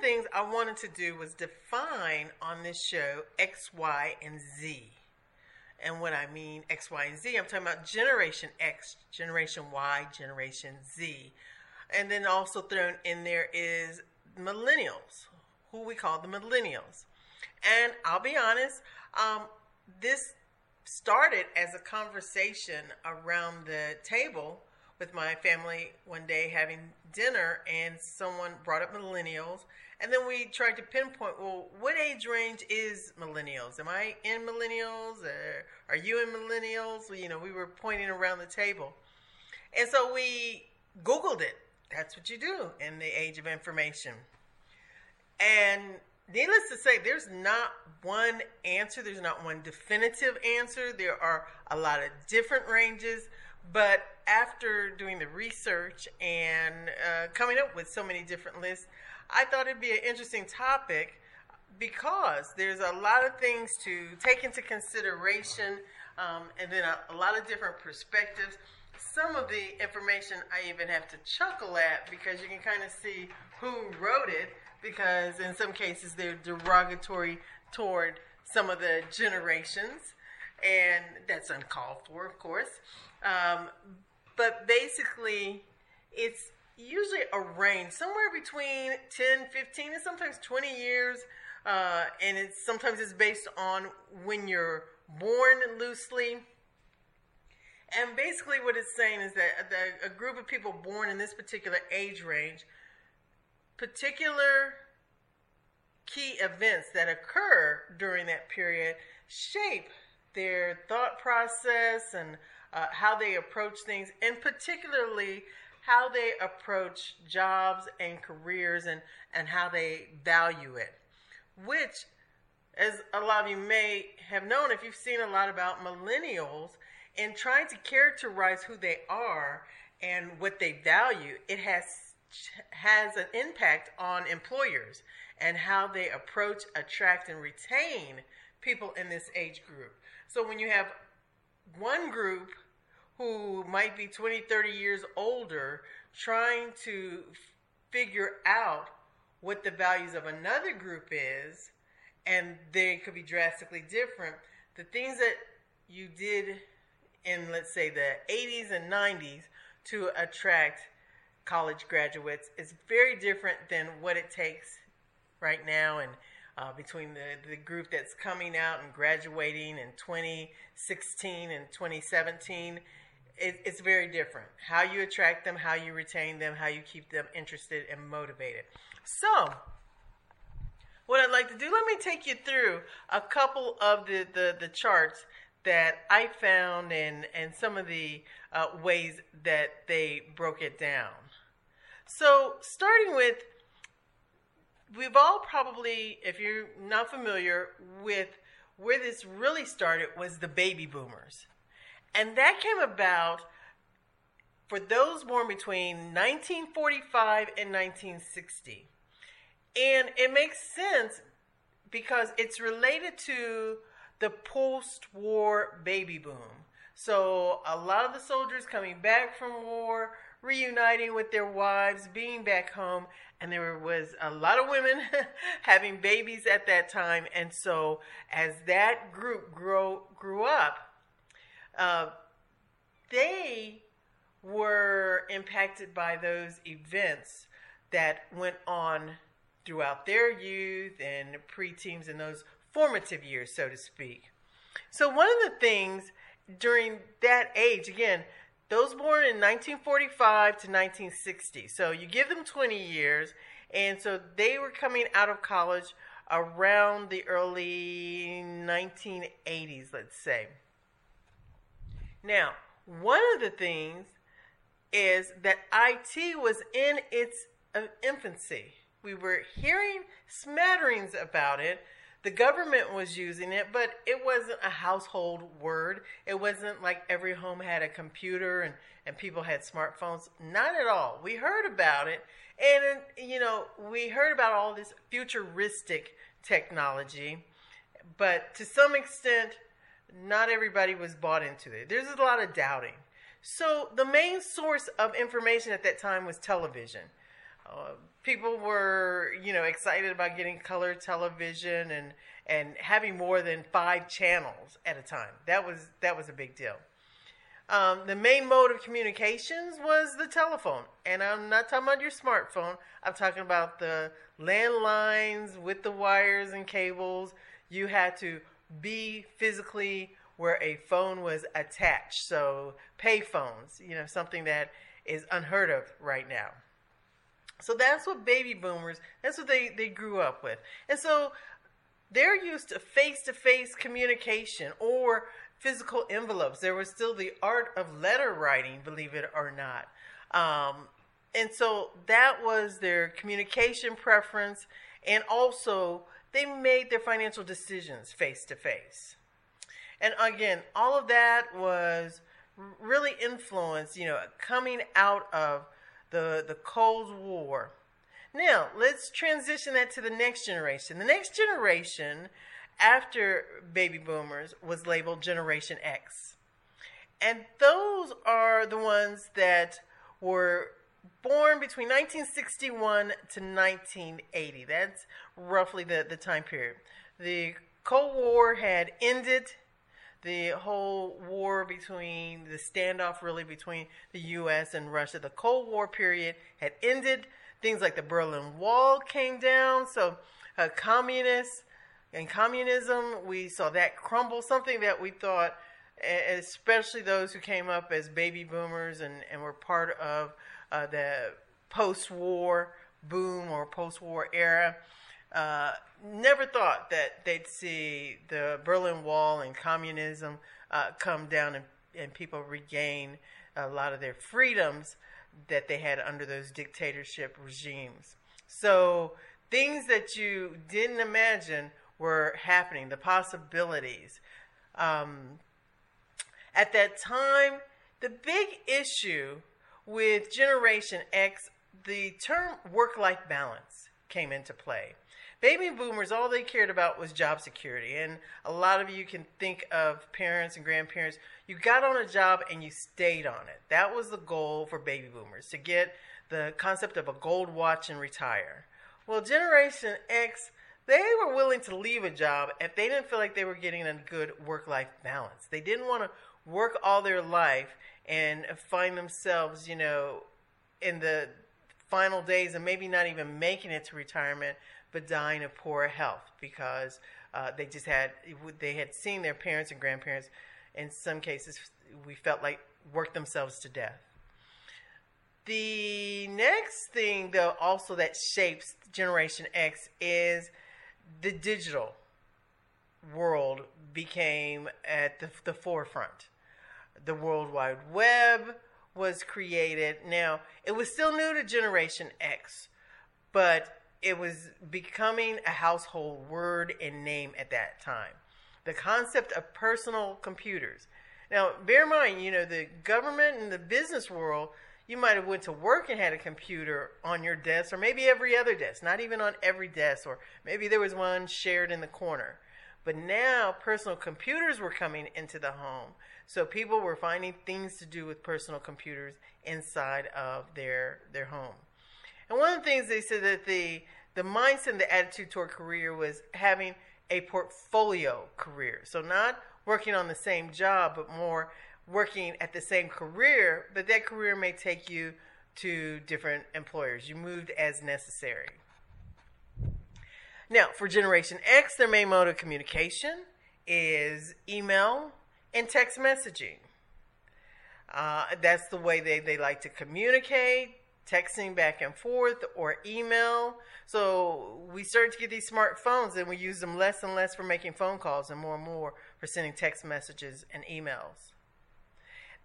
things I wanted to do was define on this show X, Y, and Z. And when I mean X, Y, and Z, I'm talking about Generation X, Generation Y, Generation Z. And then also thrown in there is millennials, who we call the millennials. And I'll be honest, um, this started as a conversation around the table with my family one day having dinner, and someone brought up millennials. And then we tried to pinpoint, well, what age range is millennials? Am I in millennials? Or are you in millennials? You know, we were pointing around the table. And so we Googled it. That's what you do in the age of information. And needless to say, there's not one answer, there's not one definitive answer. There are a lot of different ranges. But after doing the research and uh, coming up with so many different lists, I thought it'd be an interesting topic because there's a lot of things to take into consideration um, and then a, a, lot of different perspectives. Some of the information I even have to chuckle at because you can kind of see who wrote it because in some cases they're derogatory toward some of the generations and that's uncalled for, of course. Um, but basically, it's usually a range somewhere between 10, 15, and sometimes 20 years. Uh, and it's sometimes it's based on when you're born loosely. And basically, what it's saying is that the, a group of people born in this particular age range, particular key events that occur during that period shape their thought process and uh, how they approach things, and particularly how they approach jobs and careers and, and how they value it. Which, as a lot of you may have known, if you've seen a lot about millennials and trying to characterize who they are and what they value, it has has an impact on employers and how they approach, attract, and retain people in this age group. So when you have one group who might be 20, 30 years older trying to figure out what the values of another group is, and they could be drastically different. The things that you did in, let's say, the 80s and 90s to attract college graduates is very different than what it takes right now and uh, between the, the group that's coming out and graduating in 2016 and 2017. It, it's very different. How you attract them, how you retain them, how you keep them interested and motivated. So, what I'd like to do, let me take you through a couple of the, the, the charts that I found and, and some of the uh, ways that they broke it down. So, starting with we've all probably, if you're not familiar with where this really started, was the baby boomers. And that came about for those born between 1945 and 1960. And it makes sense because it's related to the post war baby boom. So, a lot of the soldiers coming back from war, reuniting with their wives, being back home, and there was a lot of women having babies at that time. And so, as that group grow grew up, uh, they were impacted by those events that went on throughout their youth and preteens and those formative years, so to speak. So, one of the things during that age, again, those born in 1945 to 1960. So you give them 20 years, and so they were coming out of college around the early 1980s, let's say. Now, one of the things is that IT was in its uh, infancy. We were hearing smatterings about it, the government was using it, but it wasn't a household word. It wasn't like every home had a computer and, and people had smartphones. Not at all. We heard about it. And, you know, we heard about all this futuristic technology, but to some extent, not everybody was bought into it. There's a lot of doubting. So the main source of information at that time was television. Uh, people were, you know, excited about getting color television and and having more than five channels at a time. That was that was a big deal. Um, the main mode of communications was the telephone, and I'm not talking about your smartphone. I'm talking about the landlines with the wires and cables. You had to be physically where a phone was attached. So pay phones, you know, something that is unheard of right now. So that's what baby boomers, that's what they, they grew up with. And so they're used to face to face communication or physical envelopes. There was still the art of letter writing, believe it or not. Um, and so that was their communication preference. And also, they made their financial decisions face to face. And again, all of that was really influenced, you know, coming out of the the Cold War. Now, let's transition that to the next generation. The next generation after baby boomers was labeled Generation X. And those are the ones that were born between 1961 to 1980. That's roughly the, the time period. The Cold War had ended the whole war between the standoff really between the US and Russia. The Cold War period had ended. Things like the Berlin Wall came down. So, uh, communists and communism, we saw that crumble. Something that we thought, especially those who came up as baby boomers and, and were part of uh, the post war boom or post war era, uh, never thought that they'd see the Berlin Wall and communism uh, come down and, and people regain a lot of their freedoms that they had under those dictatorship regimes. So things that you didn't imagine were happening, the possibilities. Um, at that time, the big issue with Generation X, the term work life balance came into play. Baby boomers, all they cared about was job security. And a lot of you can think of parents and grandparents, you got on a job and you stayed on it. That was the goal for baby boomers to get the concept of a gold watch and retire. Well, Generation X, they were willing to leave a job if they didn't feel like they were getting a good work life balance. They didn't want to work all their life and find themselves, you know, in the final days and maybe not even making it to retirement but dying of poor health because uh, they just had they had seen their parents and grandparents. In some cases we felt like work themselves to death. The next thing though also that shapes generation x is the digital world became at the, the forefront the world wide web was created now it was still new to generation x but it was becoming a household word and name at that time. The concept of personal computers. Now, bear in mind, you know, the government and the business world, you might have went to work and had a computer on your desk or maybe every other desk, not even on every desk or maybe there was one shared in the corner. But now personal computers were coming into the home. So people were finding things to do with personal computers inside of their their home. And one of the things they said that the the mindset and the attitude toward career was having a portfolio career. So not working on the same job, but more working at the same career, but that career may take you to different employers. You moved as necessary. Now, for Generation X, their main mode of communication is email and text messaging. Uh, that's the way they, they like to communicate texting back and forth or email. So we started to get these smartphones and we use them less and less for making phone calls and more and more for sending text messages and emails.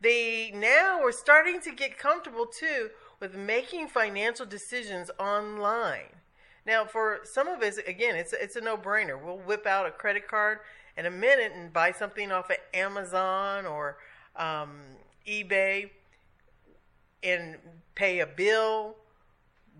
They now are starting to get comfortable too with making financial decisions online. Now, for some of us, again, it's it's a no-brainer. We'll whip out a credit card in a minute and buy something off of Amazon or um, eBay and pay a bill,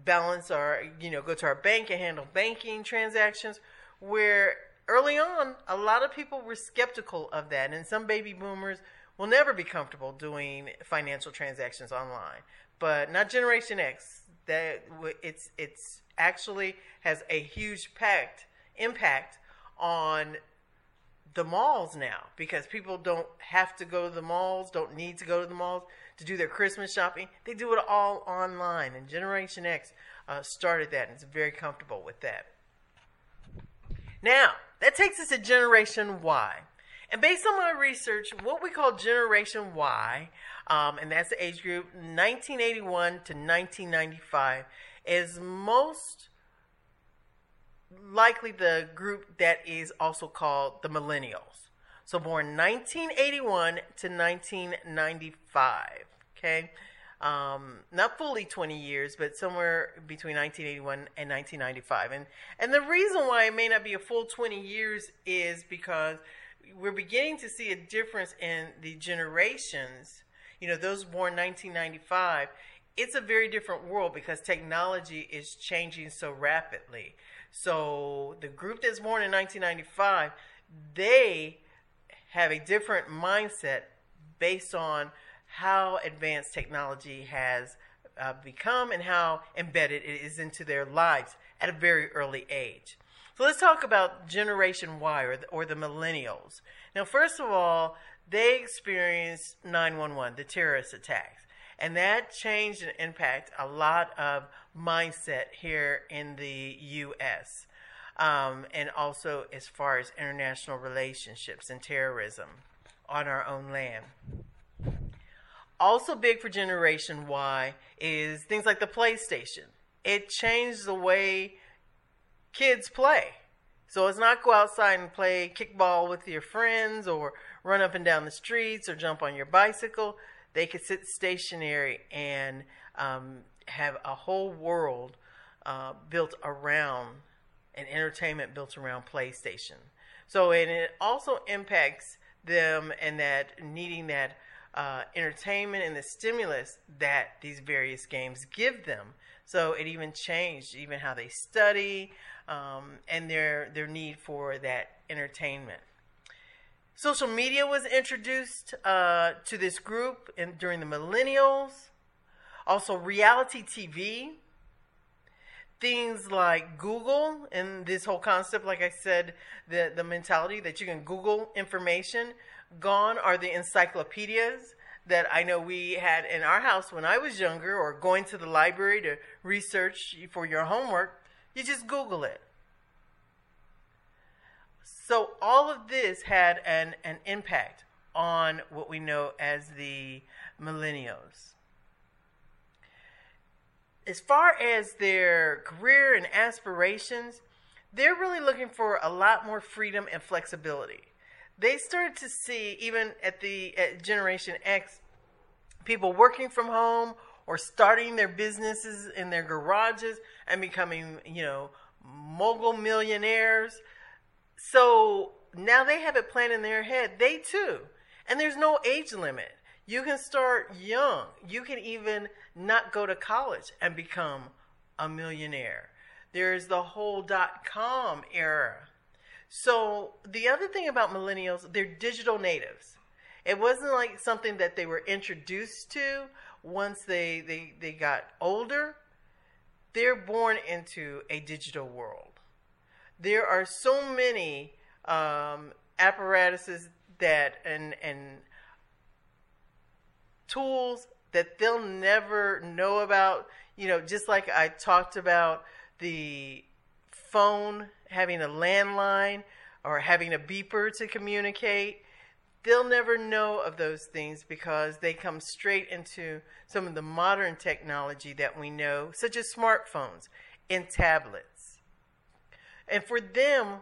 balance our, you know, go to our bank and handle banking transactions. Where early on, a lot of people were skeptical of that, and some baby boomers will never be comfortable doing financial transactions online. But not Generation X. That it's it's actually has a huge impact impact on the malls now because people don't have to go to the malls, don't need to go to the malls to do their Christmas shopping. They do it all online, and Generation X uh, started that and is very comfortable with that. Now, that takes us to Generation Y. And based on my research, what we call Generation Y, um, and that's the age group 1981 to 1995, is most likely the group that is also called the millennials. So born 1981 to 1995. Okay. Um, not fully 20 years, but somewhere between 1981 and 1995. And and the reason why it may not be a full 20 years is because we're beginning to see a difference in the generations. You know, those born 1995, it's a very different world because technology is changing so rapidly. So the group that's born in 1995, they have a different mindset based on how advanced technology has uh, become and how embedded it is into their lives at a very early age. So let's talk about Generation Y or the, or the millennials. Now, first of all, they experienced 911, the terrorist attacks, and that changed and impacted a lot of mindset here in the U.S. Um, and also as far as international relationships and terrorism on our own land. Also, big for Generation Y is things like the PlayStation. It changed the way kids play. So it's not go outside and play kickball with your friends or run up and down the streets or jump on your bicycle. They could sit stationary and um, have a whole world uh, built around and entertainment built around PlayStation. So and it also impacts them and that needing that uh, entertainment and the stimulus that these various games give them. So it even changed even how they study um, and their their need for that entertainment. Social media was introduced uh, to this group in, during the millennials. Also, reality TV. Things like Google and this whole concept, like I said, the, the mentality that you can Google information. Gone are the encyclopedias that I know we had in our house when I was younger, or going to the library to research for your homework. You just Google it. So all of this had an, an impact on what we know as the millennials as far as their career and aspirations, they're really looking for a lot more freedom and flexibility. They started to see, even at the at Generation X, people working from home or starting their businesses in their garages and becoming, you know, mogul millionaires. So now they have it planned in their head. They too. And there's no age limit. You can start young. You can even not go to college and become a millionaire. There's the whole dot com era. So, the other thing about millennials, they're digital natives. It wasn't like something that they were introduced to once they, they, they got older. They're born into a digital world. There are so many um, apparatuses that and, and tools that they'll never know about. You know, just like I talked about the phone having a landline or having a beeper to communicate, they'll never know of those things because they come straight into some of the modern technology that we know, such as smartphones and tablets. And for them,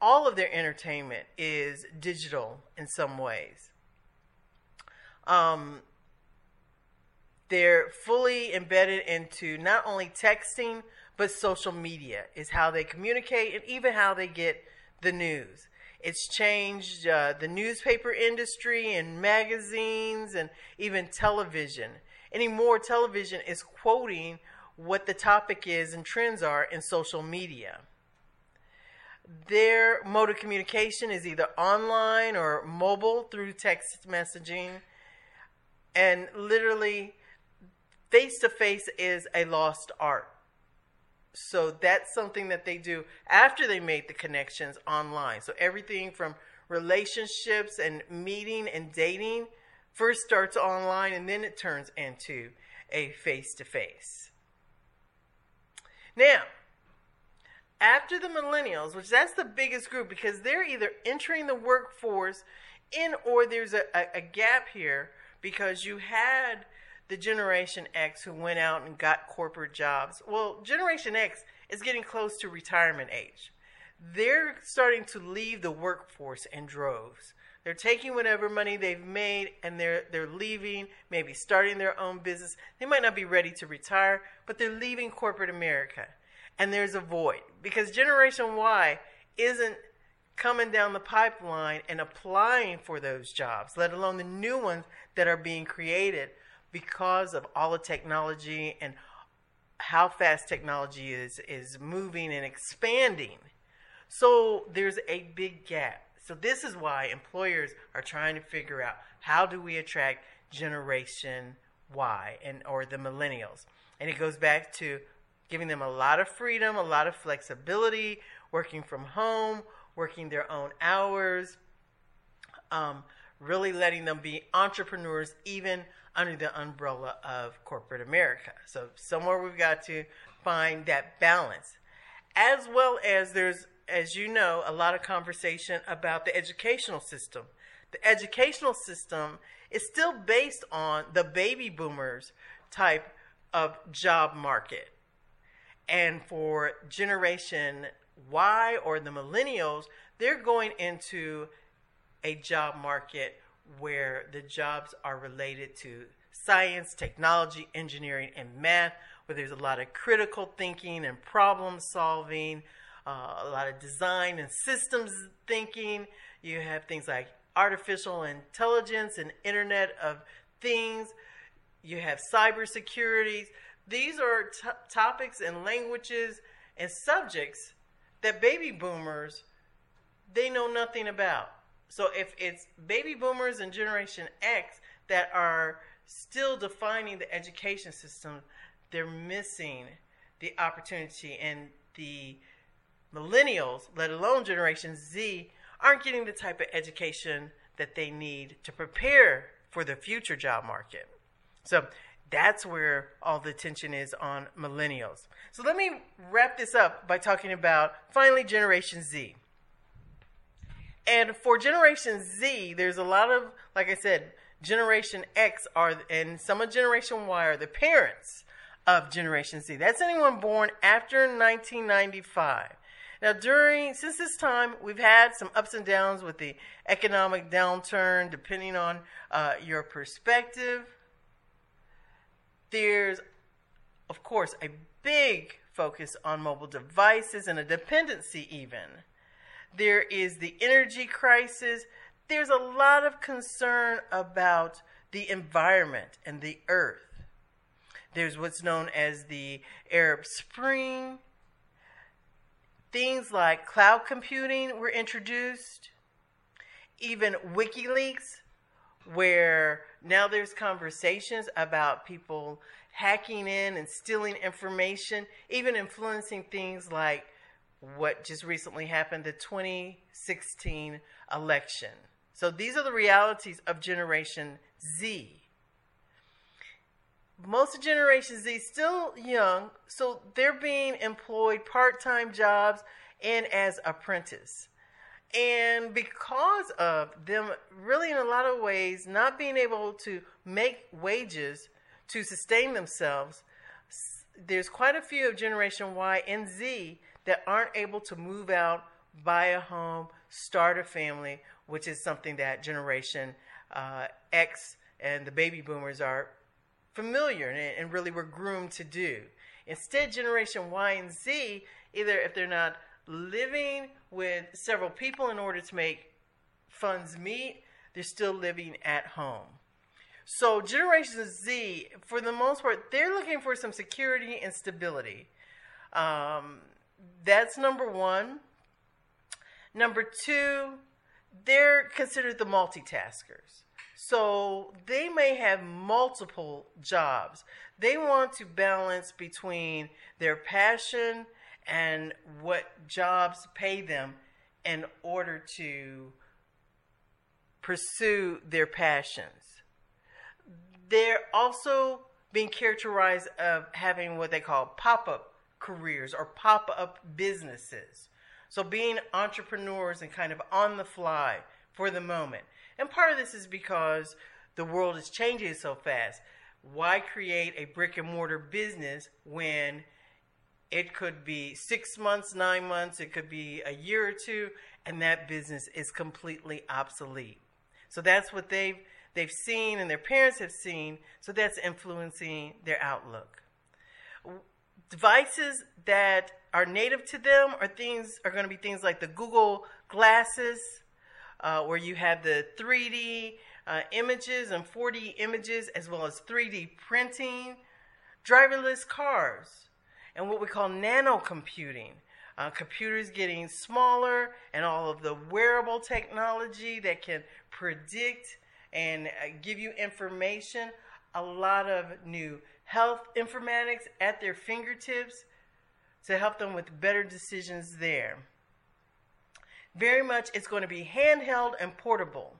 all of their entertainment is digital in some ways. Um, they're fully embedded into not only texting but social media is how they communicate and even how they get the news. It's changed uh, the newspaper industry and magazines and even television. Anymore television is quoting what the topic is and trends are in social media. Their mode of communication is either online or mobile through text messaging and literally face to face is a lost art. So that's something that they do after they made the connections online. So everything from relationships and meeting and dating first starts online and then it turns into a face to face. Now, after the millennials, which that's the biggest group because they're either entering the workforce in or there's a, a, a gap here because you had the Generation X who went out and got corporate jobs. Well, Generation X is getting close to retirement age. They're starting to leave the workforce in droves. They're taking whatever money they've made and they're they're leaving, maybe starting their own business. They might not be ready to retire, but they're leaving corporate America. And there's a void because Generation Y isn't coming down the pipeline and applying for those jobs, let alone the new ones that are being created because of all the technology and how fast technology is is moving and expanding. So there's a big gap. So this is why employers are trying to figure out how do we attract generation Y and or the millennials. And it goes back to giving them a lot of freedom, a lot of flexibility, working from home, working their own hours, um, really letting them be entrepreneurs even under the umbrella of corporate America. So somewhere we've got to find that balance. As well as there's, as you know, a lot of conversation about the educational system. The educational system is still based on the baby boomers type of job market. And for Generation Y or the millennials, they're going into a job market where the jobs are related to science, technology, engineering, and math, where there's a lot of critical thinking and problem solving, uh, a lot of design and systems thinking. You have things like artificial intelligence and Internet of Things. You have cybersecurity. These are t- topics and languages and subjects that baby boomers they know nothing about. So if it's baby boomers and Generation X that are still defining the education system, they're missing the opportunity. And the millennials, let alone Generation Z, aren't getting the type of education that they need to prepare for the future job market. So that's where all the attention is on millennials. So let me wrap this up by talking about finally Generation Z. And for Generation Z, there's a lot of, like I said, Generation X are, and some of Generation Y are the parents of Generation Z. That's anyone born after 1995. Now, during, since this time, we've had some ups and downs with the economic downturn, depending on uh, your perspective. There's, of course, a big focus on mobile devices and a dependency, even. There is the energy crisis. There's a lot of concern about the environment and the earth. There's what's known as the Arab Spring. Things like cloud computing were introduced. Even WikiLeaks, where now there's conversations about people hacking in and stealing information, even influencing things like what just recently happened the 2016 election. So these are the realities of Generation Z. Most of Generation Z still young, so they're being employed part-time jobs and as apprentice. And because of them really in a lot of ways not being able to make wages to sustain themselves, there's quite a few of Generation Y and Z that aren't able to move out, buy a home, start a family, which is something that Generation uh, X and the baby boomers are familiar and, and really were groomed to do. Instead, Generation Y and Z, either if they're not living with several people in order to make funds meet, they're still living at home. So, Generation Z, for the most part, they're looking for some security and stability. Um, that's number one. Number two, they're considered the multitaskers. So they may have multiple jobs. They want to balance between their passion and what jobs pay them in order to pursue their passions. They're also being characterized of having what they call pop-up careers or pop-up businesses. So being entrepreneurs and kind of on the fly for the moment. And part of this is because the world is changing so fast. Why create a brick and mortar business when it could be six months, nine months, it could be a year or two, and that business is completely obsolete. So that's what they've they've seen and their parents have seen, so that's influencing their outlook. Devices that are native to them are things are going to be things like the Google glasses, uh, where you have the 3D uh, images and 4D images, as well as 3D printing, driverless cars, and what we call nano computing. Uh, computers getting smaller, and all of the wearable technology that can predict and uh, give you information. A lot of new health informatics at their fingertips to help them with better decisions there. Very much it's going to be handheld and portable.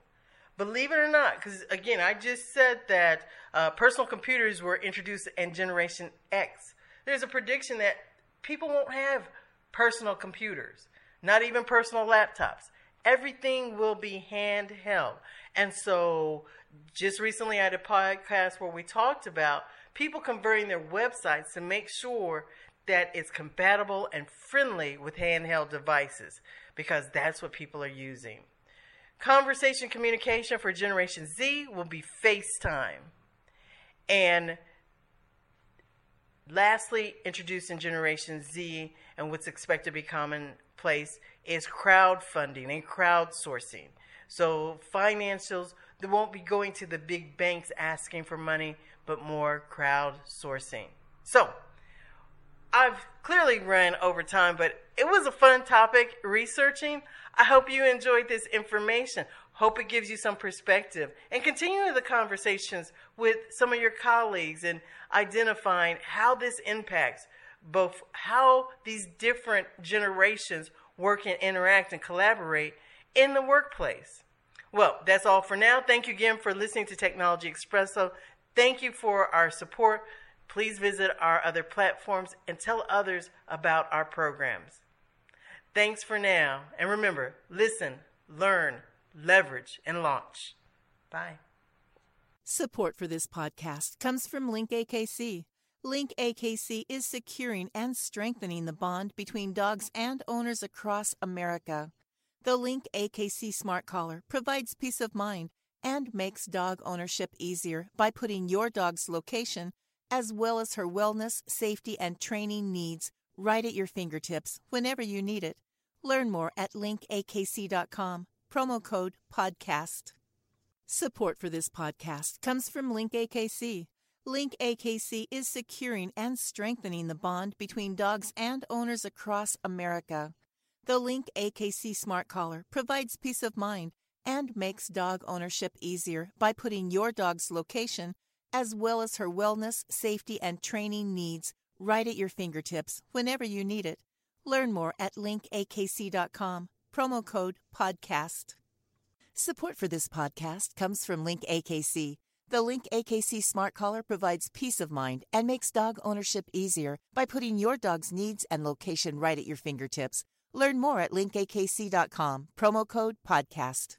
Believe it or not, because again, I just said that uh, personal computers were introduced in Generation X. There's a prediction that people won't have personal computers, not even personal laptops. Everything will be handheld. And so, just recently, I had a podcast where we talked about people converting their websites to make sure that it's compatible and friendly with handheld devices because that's what people are using. Conversation communication for Generation Z will be FaceTime. And lastly, introducing Generation Z and what's expected to be commonplace is crowdfunding and crowdsourcing. So financials they won't be going to the big banks asking for money, but more crowdsourcing. So I've clearly run over time, but it was a fun topic researching. I hope you enjoyed this information. Hope it gives you some perspective and continue the conversations with some of your colleagues and identifying how this impacts both how these different generations work and interact and collaborate in the workplace. Well, that's all for now. Thank you again for listening to Technology Expresso. Thank you for our support. Please visit our other platforms and tell others about our programs. Thanks for now. And remember listen, learn, leverage, and launch. Bye. Support for this podcast comes from Link AKC. Link AKC is securing and strengthening the bond between dogs and owners across America. The Link AKC Smart Collar provides peace of mind and makes dog ownership easier by putting your dog's location as well as her wellness, safety, and training needs right at your fingertips whenever you need it. Learn more at linkakc.com. Promo code PODCAST. Support for this podcast comes from Link AKC. Link AKC is securing and strengthening the bond between dogs and owners across America. The Link AKC Smart Collar provides peace of mind and makes dog ownership easier by putting your dog's location as well as her wellness, safety, and training needs right at your fingertips whenever you need it. Learn more at linkakc.com. Promo code PODCAST. Support for this podcast comes from Link AKC. The Link AKC Smart Collar provides peace of mind and makes dog ownership easier by putting your dog's needs and location right at your fingertips. Learn more at linkakc.com. Promo code PODCAST.